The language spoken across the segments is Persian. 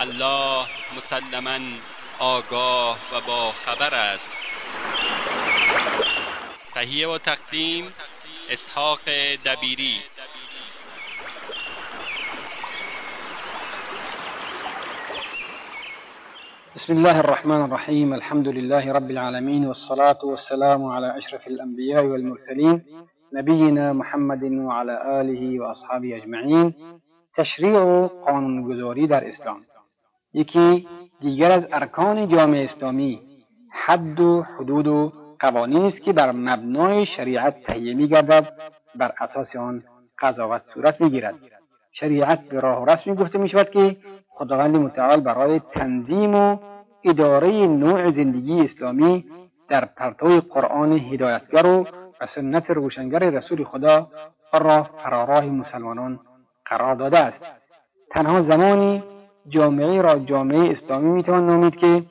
الله مسلما آگاه و با خبر است. تهیه و تقدیم اسحاق دبیری. بسم الله الرحمن الرحيم الحمد لله رب العالمين والصلاة والسلام على أشرف الأنبياء والمرسلين نبينا محمد وعلى آله وأصحابه أجمعين تشریع و قانونگذاری در اسلام. یکی دیگر از ارکان جامعه اسلامی. حد و حدود و قوانین است که بر مبنای شریعت تهیه میگردد بر اساس آن قضاوت صورت می‌گیرد. شریعت به راه و رسمی گفته می شود که خداوند متعال برای تنظیم و اداره نوع زندگی اسلامی در پرتو قرآن هدایتگر و سنت روشنگر رسول خدا آن را فراراه مسلمانان قرار داده است. تنها زمانی جامعه را جامعه اسلامی می‌توان نامید که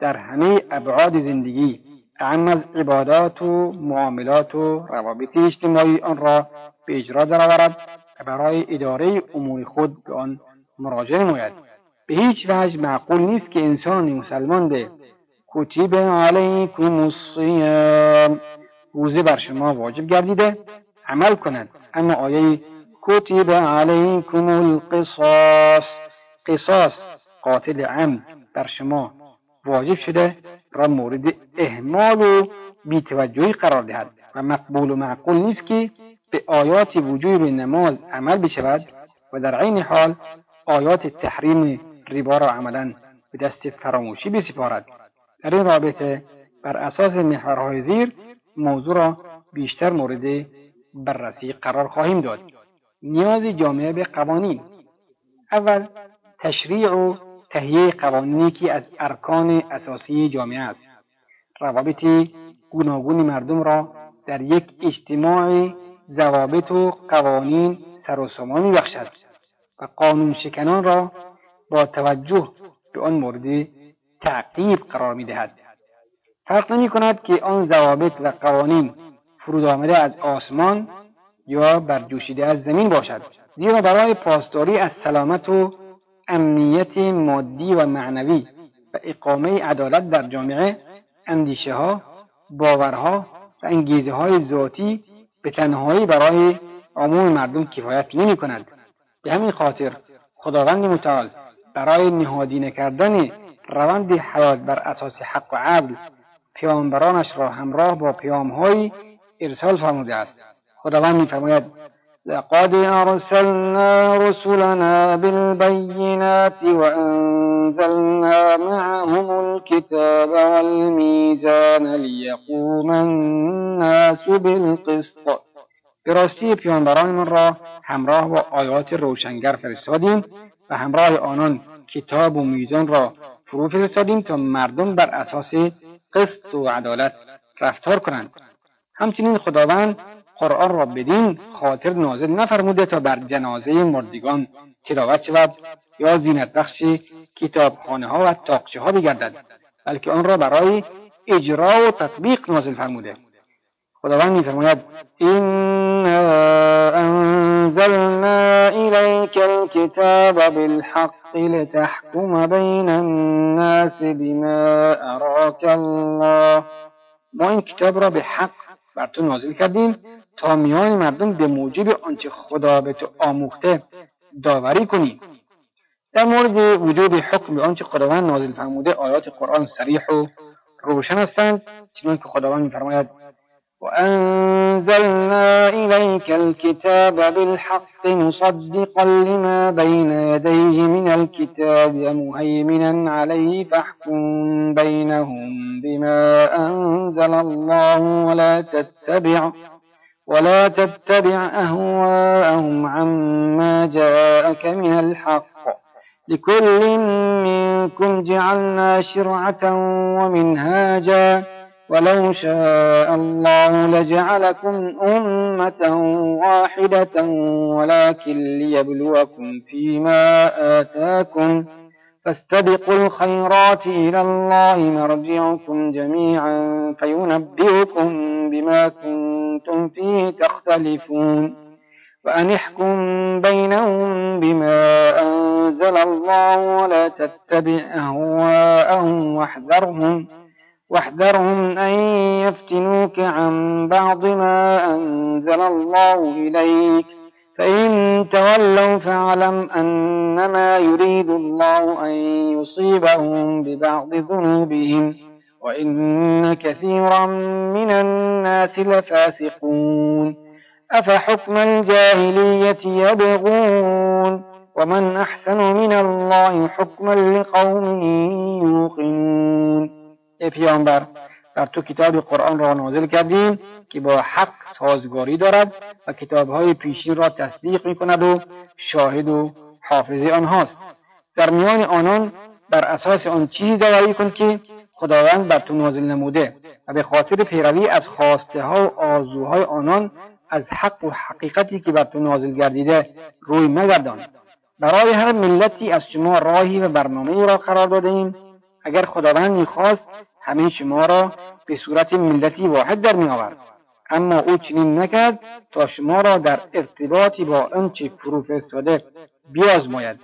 در همه ابعاد زندگی اعم از عبادات و معاملات و روابط اجتماعی آن را به اجرا درآورد و برای اداره امور خود به آن مراجعه نماید. به هیچ وجه معقول نیست که انسان مسلمان به کتب علیکم الصیام روزه بر شما واجب گردیده عمل کند. اما آیه کتب علیکم القصاص قصاص قاتل عمد بر شما واجب شده را مورد اهمال و بیتوجهی قرار دهد و مقبول و معقول نیست که به آیات وجوب نماز عمل بشود و در عین حال آیات تحریم ریبا را عملا به دست فراموشی بسپارد. در این رابطه بر اساس محورهای زیر موضوع را بیشتر مورد بررسی قرار خواهیم داد. نیاز جامعه به قوانین اول تشریع و تهیه قوانینی که از ارکان اساسی جامعه است. روابط گوناگون مردم را در یک اجتماع ضوابط و قوانین سر و سامان میبخشد و قانون شکنان را با توجه به آن مورد تعقیب قرار می‌دهد. فرق نمی کند که آن ضوابط و قوانین فرود آمده از آسمان یا برجوشیده از زمین باشد زیرا برای پاسداری از سلامت و امنیت مادی و معنوی و اقامه عدالت در جامعه اندیشه ها باورها و انگیزه های ذاتی به تنهایی برای عموم مردم کفایت نمی کند به همین خاطر خداوند متعال برای نهادینه کردن روند حیات بر اساس حق و عدل پیامبرانش را همراه با پیامهایی ارسال فرموده است. خداوند میفرماید لقد أرسلنا رسلنا بالبينات وأنزلنا معهم الكتاب والميزان ليقوم الناس بالقسط. به راستی پیامبرانمان را همراه با آیات روشنگر فرستادیم و همراه آنان کتاب و میزان را فرو فرستادیم تا مردم بر اساس قسط و عدالت رفتار کنند. همچنین خداوند قرآن را بدین خاطر نازل نفرموده تا بر جنازه مردگان تلاوت شود یا زینت بخش کتابخانه ها و تاقچه ها بگردد بلکه آن را برای اجرا و تطبیق نازل فرموده. خداوند میفرماید انا انزلنا الیک الکتاب بالحق لتحکم بین الناس بما اراک الله ما این کتاب را به حق بر تو نازل کردیم تا میان مردم به موجب آنچه خدا به تو آموخته داوری کنی. در مورد وجوب حکم به آنچه خداوند نازل فرموده آیات قرآن صریح و روشن هستند چنان که خداوند میفرماید وأنزلنا إليك الكتاب بالحق مصدقا لما بين يديه من الكتاب ومهيمنا عليه فاحكم بينهم بما أنزل الله ولا تتبع ولا تتبع أهواءهم عما جاءك من الحق لكل منكم جعلنا شرعة ومنهاجا ولو شاء الله لجعلكم أمة واحدة ولكن ليبلوكم فيما آتاكم فاستبقوا الخيرات إلى الله مرجعكم جميعا فينبئكم بما كنتم فيه تختلفون وأن احكم بينهم بما أنزل الله ولا تتبع أهواءهم واحذرهم واحذرهم أن يفتنوك عن بعض ما أنزل الله إليك. فإن تولوا فاعلم أنما يريد الله أن يصيبهم ببعض ذنوبهم. وإن كثيرا من الناس لفاسقون. أفحكم الجاهلية يبغون؟ ومن أحسن من الله حكما لقوم يوقنون. ای پیامبر بر تو کتاب قرآن را نازل کردیم که با حق سازگاری دارد و کتابهای پیشین را تصدیق می کند و شاهد و حافظ آنهاست. در میان آنان بر اساس آن چیزی داوری کن که خداوند بر تو نازل نموده و به خاطر پیروی از خواسته ها و آرزوهای آنان از حق و حقیقتی که بر تو نازل گردیده روی مگردان برای هر ملتی از شما راهی و برنامه را قرار داده اگر خداوند می‌خواست همه شما را به صورت ملتی واحد در میآورد. اما او چنین نکرد تا شما را در ارتباطی با آنچه فرو بیازماید.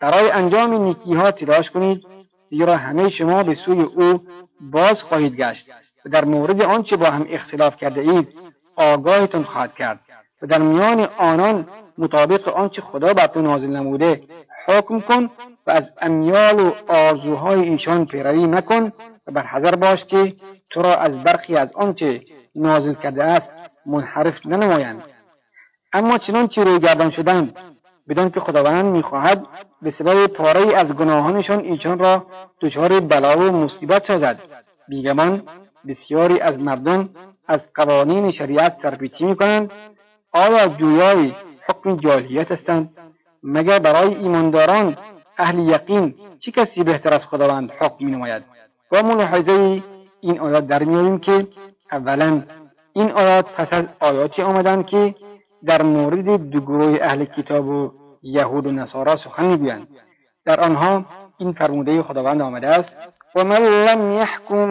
برای انجام نیکیها تلاش کنید زیرا همه شما به سوی او باز خواهید گشت و در مورد آنچه با هم اختلاف کرده اید آگاهتان خواهد کرد و در میان آنان مطابق آنچه خدا بر تو نازل نموده حکم کن و از امیال و آرزوهای ایشان پیروی مکن و بر حذر باش که تو را از برخی از آنچه نازل کرده است منحرف ننمایند. اما چنانچه رویگردان شدند بدان که خداوند می‌خواهد به سبب پاره از گناهانشان ایشان را دچار بلا و مصیبت سازد. بیگمان بسیاری از مردم از قوانین شریعت سرپیچی می‌کنند. آیا جویای حکم جاهلیت هستند؟ مگر برای ایمانداران اهل یقین چه کسی بهتر از خداوند حکم مینماید؟ با ملاحظه این آیات در میاریم که اولا این آیات پس از آیاتی آمدند که در مورد دو گروه اهل کتاب و یهود و نصارا سخن می‌گویند. در آنها این فرموده خداوند آمده است. ومن لم يحكم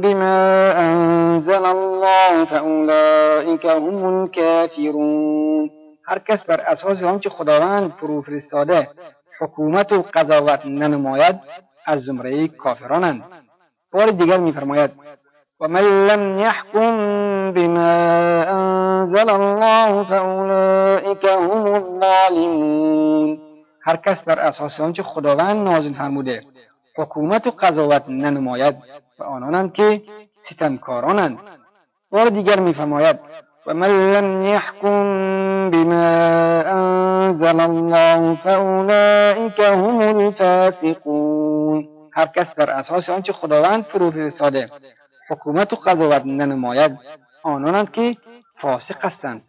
بما انزل الله فاولئك هم الكافرون. هر کس بر اساس آنچه خداوند فرو فرستاده حکومت و قضاوت ننماید از زمره کافرانند. بار دیگر میفرماید و من لم یحکم بما انزل الله فاولئک هم الظالمون. هر کس بر اساس آنچه خداوند نازل فرموده حکومت و قضاوت ننماید و آنانند که ستمکارانند. بار دیگر میفرماید و من لم یحکم بما انزل الله فاولئک هم الفاسقون. هر کس بر اساس آنچه خداوند فرو فرستاده حکومت و قضاوت ننماید آنانند که فاسق هستند.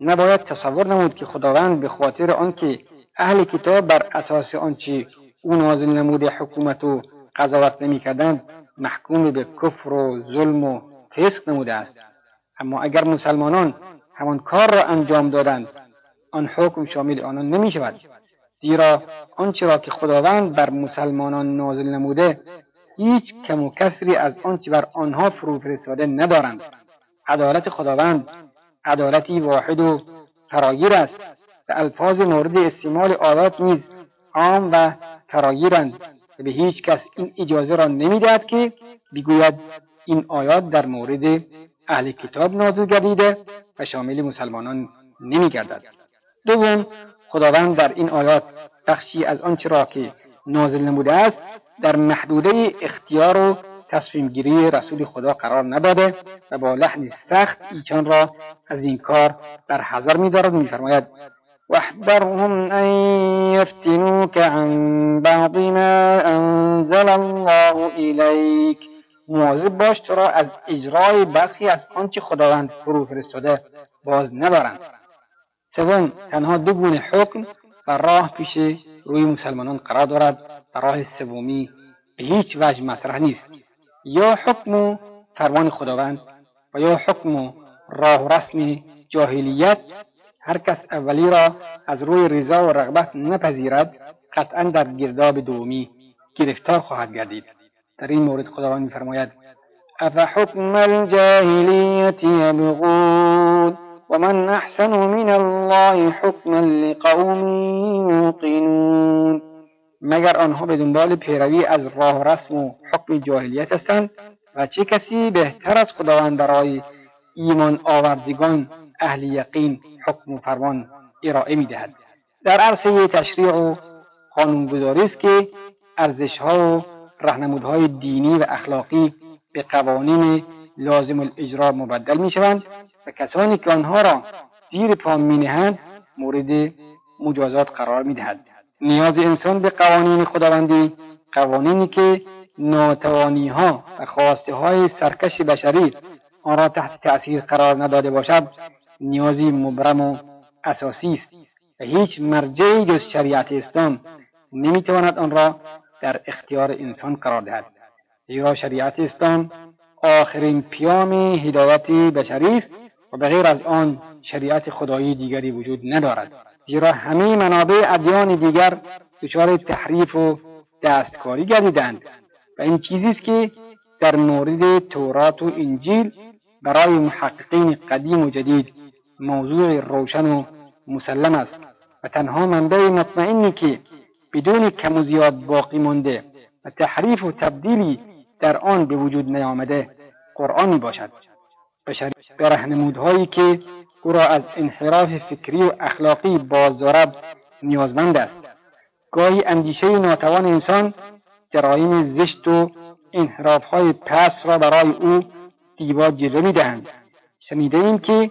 نباید تصور نمود که خداوند به خاطر آنکه اهل کتاب بر اساس آنچه او نازل نموده حکومت و قضاوت نمی‌کردند محکوم به کفر و ظلم و فسق نموده است. اما اگر مسلمانان همان کار را انجام دادند آن حکم شامل آنان نمی شود زیرا آنچه را که خداوند بر مسلمانان نازل نموده هیچ کم و کسری از آنچه بر آنها فرو فرستاده ندارند. عدالت خداوند عدالتی واحد و فراگیر است. و الفاظ مورد استعمال آیات نیز عام و فراگیرند و به هیچ کس این اجازه را نمی‌دهد که بگوید این آیات در مورد اهل کتاب نازل گردیده و شامل مسلمانان نمیگردد. دوم خداوند در این آیات بخشی از آنچه را که نازل نموده است در محدوده اختیار و تصمیم گیری رسول خدا قرار نداده و با لحن سخت ایچان را از این کار در حذر میدارد میفرماید واحذرهم ان یفتنوک عن بعض ما انزل الله الیک مواظب باش تو را از اجرای برخی از آنچه خداوند فرو فرستاده باز نبارند سوم تنها دو گونه حکم و راه پیش روی مسلمانان قرار دارد و راه سومی به هیچ وجه مطرح نیست یا حکم و فرمان خداوند و یا حکم و راه و رسم جاهلیت هر کس اولی را از روی رضا و رغبت نپذیرد قطعا در گرداب دومی گرفتار خواهد گردید در این مورد خداوند میفرماید افحکم الجاهلیت یبغون ومن احسن من الله حکما لقوم یوقنون مگر آنها به دنبال پیروی از راه رسم و حکم جاهلیت هستند و چه کسی بهتر از خداوند برای ایمان آوردگان اهل یقین حکم و فرمان ارائه می‌دهد. در عرصه تشریع و قانونگذاری است که ارزشها و رهنمودهای دینی و اخلاقی به قوانین لازم الاجرا مبدل می‌شوند. کسانی که آنها را زیر پا مینهند مورد مجازات قرار می‌دهد. نیاز انسان به قوانین خداوندی قوانینی که ناتوانی ها و خواسته های سرکش بشری آن را تحت تأثیر قرار نداده باشد نیازی مبرم و اساسی است و هیچ مرجعی جز شریعت اسلام نمی‌تواند آن را در اختیار انسان قرار دهد. زیرا شریعت اسلام آخرین پیام هدایت بشری است و به غیر از آن شریعت خدایی دیگری وجود ندارد. زیرا همه منابع ادیان دیگر دچار تحریف و دستکاری گردیدند. و این چیزی است که در مورد تورات و انجیل برای محققین قدیم و جدید موضوع روشن و مسلم است. و تنها منبع مطمئنی که بدون کم و زیاد باقی مانده و تحریف و تبدیلی در آن به وجود نیامده قرآن باشد. به رهنمودهایی که او را از انحراف فکری و اخلاقی باز دارد نیازمند است. گاهی اندیشه ناتوان انسان جرایم زشت و انحرافهای پس را برای او دیبا جلوه می‌دهند. شنیده ایم که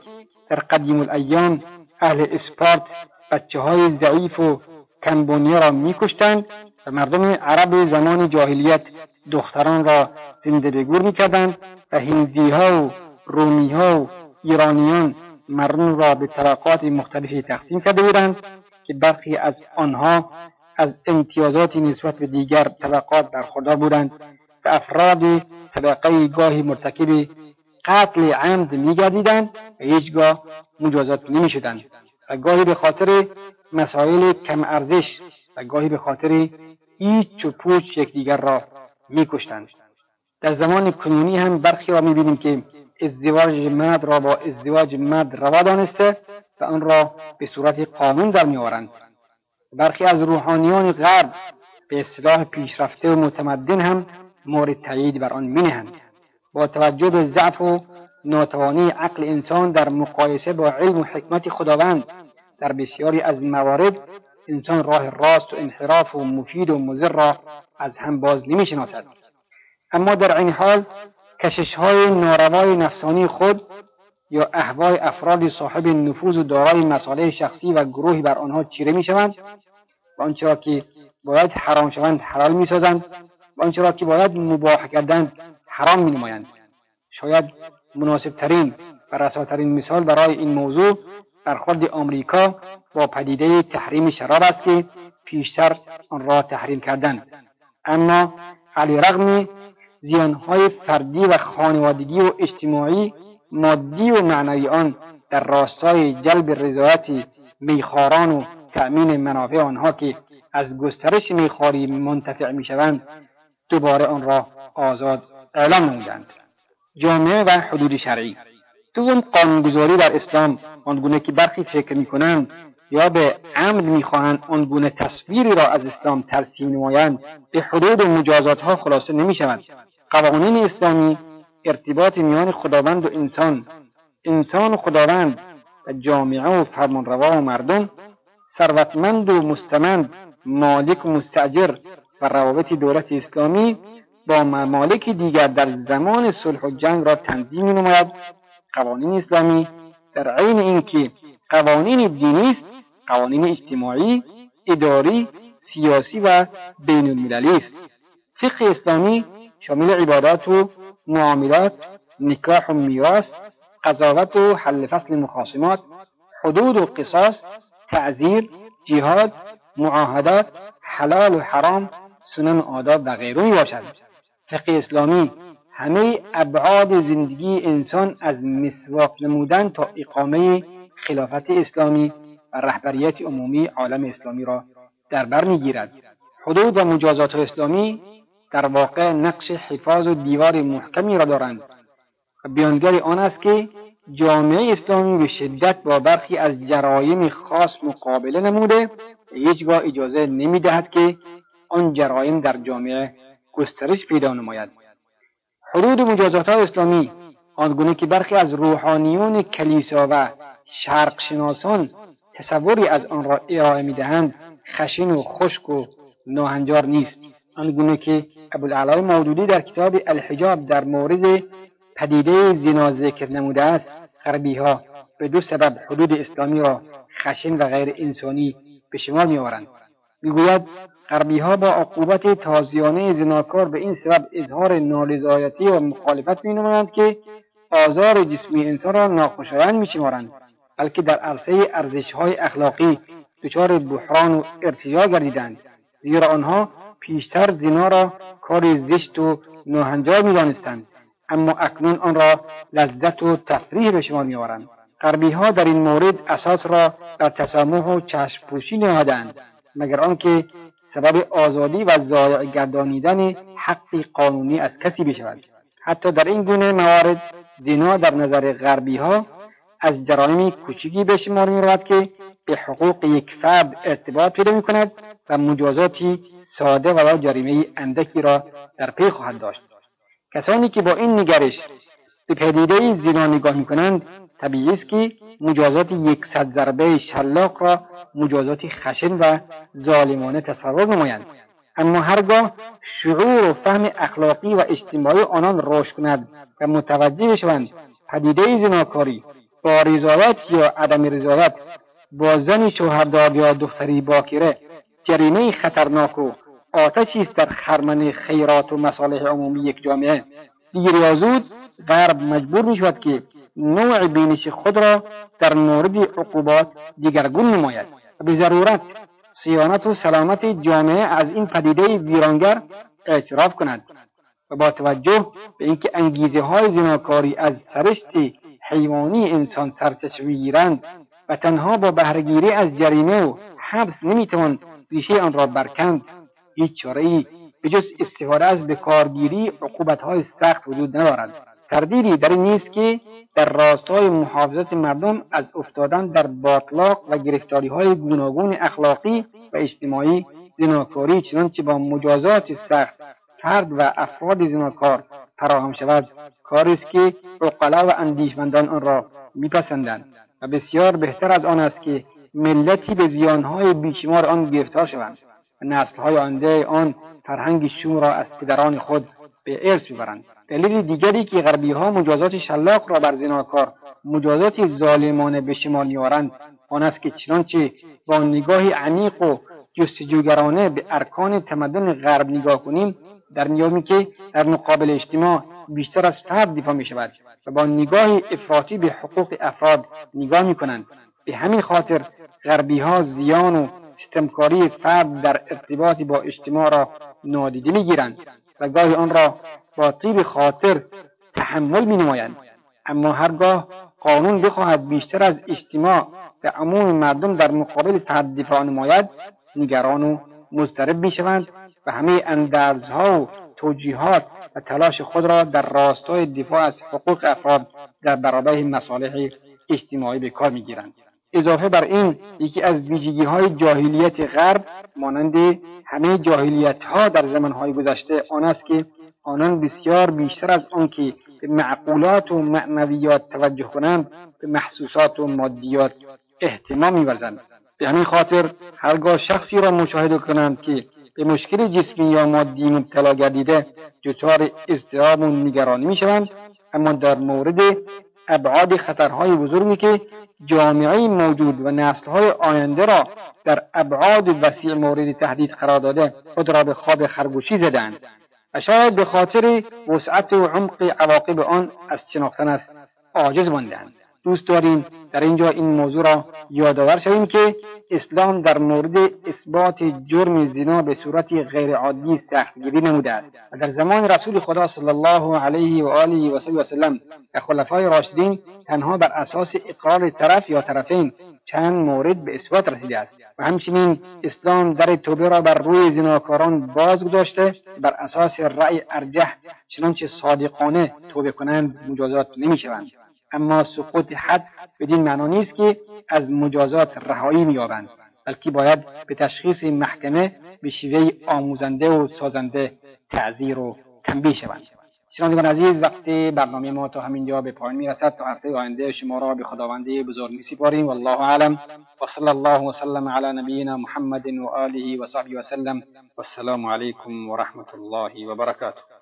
در قدیم الایام اهل اسپارت بچه های ضعیف و کمبونیه را میکشتند و مردم عرب زمان جاهلیت دختران را زنده به گور می‌کردند و هندیها و رومیها و ایرانیان مردم را به طبقات مختلفی تقسیم کرده بودند که برخی از آنها از امتیازاتی نسبت به دیگر طبقات برخوردار بودند و افراد طبقه گاهی مرتکب قتل عمد میگردیدند و هیچگاه مجازات نمی‌شدند و گاهی به خاطر مسائل کم ارزش و گاهی به خاطر هیچ و پوچ یکدیگر را میکشتند. در زمان کنونی هم برخی را می‌بینیم که ازدواج مرد را با ازدواج مرد روا دانسته و آن را به صورت قانون در میآورند. برخی از روحانیان غرب به اصلاح پیشرفته و متمدن هم مورد تایید بر آن مینهند. با توجه به ضعف و ناتوانی عقل انسان در مقایسه با علم و حکمت خداوند در بسیاری از موارد انسان راه راست و انحراف و مفید و مضر را از هم باز نمی‌شناسد. اما در این حال کشش های ناروای نفسانی خود یا احوای افراد صاحب نفوذ و دارای مصالح شخصی و گروهی بر آنها چیره می شوند و آنچه را که باید حرام شوند حلال می سازند و آنچه را که باید مباح کردند حرام می نمایند شاید مناسب ترین و رساترین مثال برای این موضوع برخورد آمریکا با پدیده تحریم شراب است که پیشتر آن را تحریم کردند. اما علی رغم زیانهای فردی و خانوادگی و اجتماعی مادی و معنوی آن در راستای جلب رضایت میخواران و تأمین منافع آنها که از گسترش میخواری منتفع می‌شوند دوباره آن را آزاد اعلام نمودند. جامعه و حدود شرعی دوم قانونگذاری در اسلام آنگونه که برخی فکر می‌کنند یا به عمد می‌خواهند آنگونه تصویری را از اسلام ترسیم نمایند به حدود و مجازات ها خلاصه نمی‌شوند. قوانین اسلامی ارتباط میان خداوند و انسان. انسان و خداوند و جامعه و فرمانروا و مردم ثروتمند و مستمند مالک و مستجر و روابط دولت اسلامی با ممالک دیگر در زمان صلح و جنگ را تنظیم نماید قوانین اسلامی در عین اینکه قوانین دینی است قوانین اجتماعی اداری سیاسی و بین المللی است. فقه اسلامی شامل عبادات و معاملات نکاح و میراث قضاوت و حل فصل مخاصمات حدود و قصاص تعذیر جهاد معاهدات حلال و حرام سنن آداب و غیره باشد. فقه اسلامی همه ابعاد زندگی انسان از مسواک نمودن تا اقامه خلافت اسلامی و رهبریت عمومی عالم اسلامی را در بر می‌گیرد. حدود و مجازات اسلامی در واقع نقش حفاظ و دیوار محکمی را دارند. و بیانگر آن است که جامعه اسلامی به شدت با برخی از جرایم خاص مقابله نموده و هیچگاه اجازه نمی‌دهد که آن جرایم در جامعه گسترش پیدا نماید. حدود مجازات اسلامی آنگونه که برخی از روحانیون کلیسا و شرقشناسان تصوری از آن را ارائه می‌دهند خشین و خشک و ناهنجار نیست. آنگونه که ابوالعلای مودودی در کتاب الحجاب در مورد پدیده زنا ذکر نموده است غربیها به دو سبب حدود اسلامی را خشن و غیر انسانی به شمار میآورند. می‌گوید غربیها با عقوبت تازیانه زناکار به این سبب اظهار نارضایتی و مخالفت مینمایند که آزار جسمی انسان را ناخوشایند میشمارند بلکه در عرصه ارزشهای اخلاقی دچار بحران و ارتجاع گردیدند زیرا آنها پیشتر زنا را کار زشت و ناهنجار می‌دانستند. اما اکنون آن را لذت و تفریح به شما میآورند. غربیها در این مورد اساس را در تسامح و چشم پوشی نهادند مگر آنکه سبب آزادی و ضایع گردانیدن حقی قانونی از کسی بشود. حتی در این گونه موارد زنا در نظر غربی ها از جرایم کوچکی به شمار می که به حقوق یک فرد ارتباط پیدا می کند و مجازاتی ساده و جریمه اندکی را در پی خواهد داشت. کسانی که با این نگرش به پدیده زنا نگاه می کنند طبیعی است که مجازات یکصد ضربه شلاق را مجازاتی خشن و ظالمانه تصور نمایند. اما هرگاه شعور و فهم اخلاقی و اجتماعی آنان رشد کند و متوجه بشوند پدیده زناکاری با رضایت یا عدم رضایت با زنی شوهردار یا دختری باکره جریمه خطرناک و آتشی است در خرمن خیرات و مصالح عمومی یک جامعه. دیر یا زود غرب مجبور می شود که نوع بینش خود را در مورد عقوبات دیگرگون نماید. به ضرورت سیانت و سلامت جامعه از این پدیده ویرانگر اعتراف کند و با توجه به اینکه انگیزه های زناکاری از سرشت حیوانی انسان سرچشمه می‌گیرند و تنها با بهرهگیری از جریمه و حبس نمی‌توان ریشه آن را برکند هیچ چاره به جز استفاده از بکارگیری های سخت وجود ندارد. تردیدی در این نیست که در راستای محافظت مردم از افتادن در باطلاق و گرفتاری های گوناگون اخلاقی و اجتماعی زناکاری چنانچه با مجازات سخت فرد و افراد زناکار فراهم شود. کاری است که عقلا و اندیشمندان آن را میپسندند و بسیار بهتر از آن است که ملتی به زیانهای بیشمار آن گرفتار شوند. و نسلهای آینده آن فرهنگ شوم را از پدران خود به ارث ببرند دلیل دیگری که غربی ها مجازات شلاق را بر زناکار مجازاتی ظالمانه به شمال میآورند آن است که چنانچه با نگاهی عمیق و جستجوگرانه به ارکان تمدن غرب نگاه کنیم در میابیم که در مقابل اجتماع بیشتر از فرد دفاع می شود و با نگاه افراطی به حقوق افراد نگاه می کنند به همین خاطر غربی ها زیان و ستمکاری فرد در ارتباطی با اجتماع را نادیده می‌گیرند و گاهی آن را با طیب خاطر تحمل می نمایند اما هرگاه قانون بخواهد بیشتر از اجتماع و عموم مردم در مقابل فرد دفاع نماید نگران و مضطرب می‌شوند و همه اندرزها و توجیهات و تلاش خود را در راستای دفاع از حقوق افراد در برابر مصالح اجتماعی به کار می‌گیرند. اضافه بر این یکی از ویژگی های جاهلیت غرب مانند همه جاهلیت ها در زمان های گذشته آن است که آنان بسیار بیشتر از آنکه به معقولات و معنویات توجه کنند به محسوسات و مادیات احتمام میورزند. به همین خاطر هرگاه شخصی را مشاهده کنند که به مشکل جسمی یا مادی مبتلا گردیده دچار اضطراب و نگرانی می‌شوند اما در مورد ابعاد خطرهای بزرگی که جامعه موجود و نسلهای آینده را در ابعاد وسیع مورد تهدید قرار داده خود را به خواب خرگوشی زدند و شاید به خاطر وسعت و عمق عواقب آن از شناختن است عاجز ماندند. دوست داریم در اینجا این موضوع را یادآور شویم که اسلام در مورد اثبات جرم زنا به صورت غیرعادی سختگیری نموده است و در زمان رسول خدا صلی الله علیه و آله و وسلم و خلفای راشدین تنها بر اساس اقرار طرف یا طرفین چند مورد به اثبات رسیده است و همچنین اسلام در توبه را بر روی زناکاران باز گذاشته بر اساس رأی ارجح چنانچه صادقانه توبه کنند مجازات نمی‌شوند. اما سقوط حد بدین معنا نیست که از مجازات رهایی مییابند بلکه باید به تشخیص محکمه به شیوه آموزنده و سازنده تعذیر و تنبیه شوند. شنوندگان عزیز وقتی برنامه ما تا همینجا به پایان می‌رسد. تا هفته آینده شما را به خداوندی بزرگ میسپاریم. والله اعلم. و صلی الله وسلم علی نبینا محمد و آله و صحبه وسلم والسلام علیکم و رحمت الله و برکاته.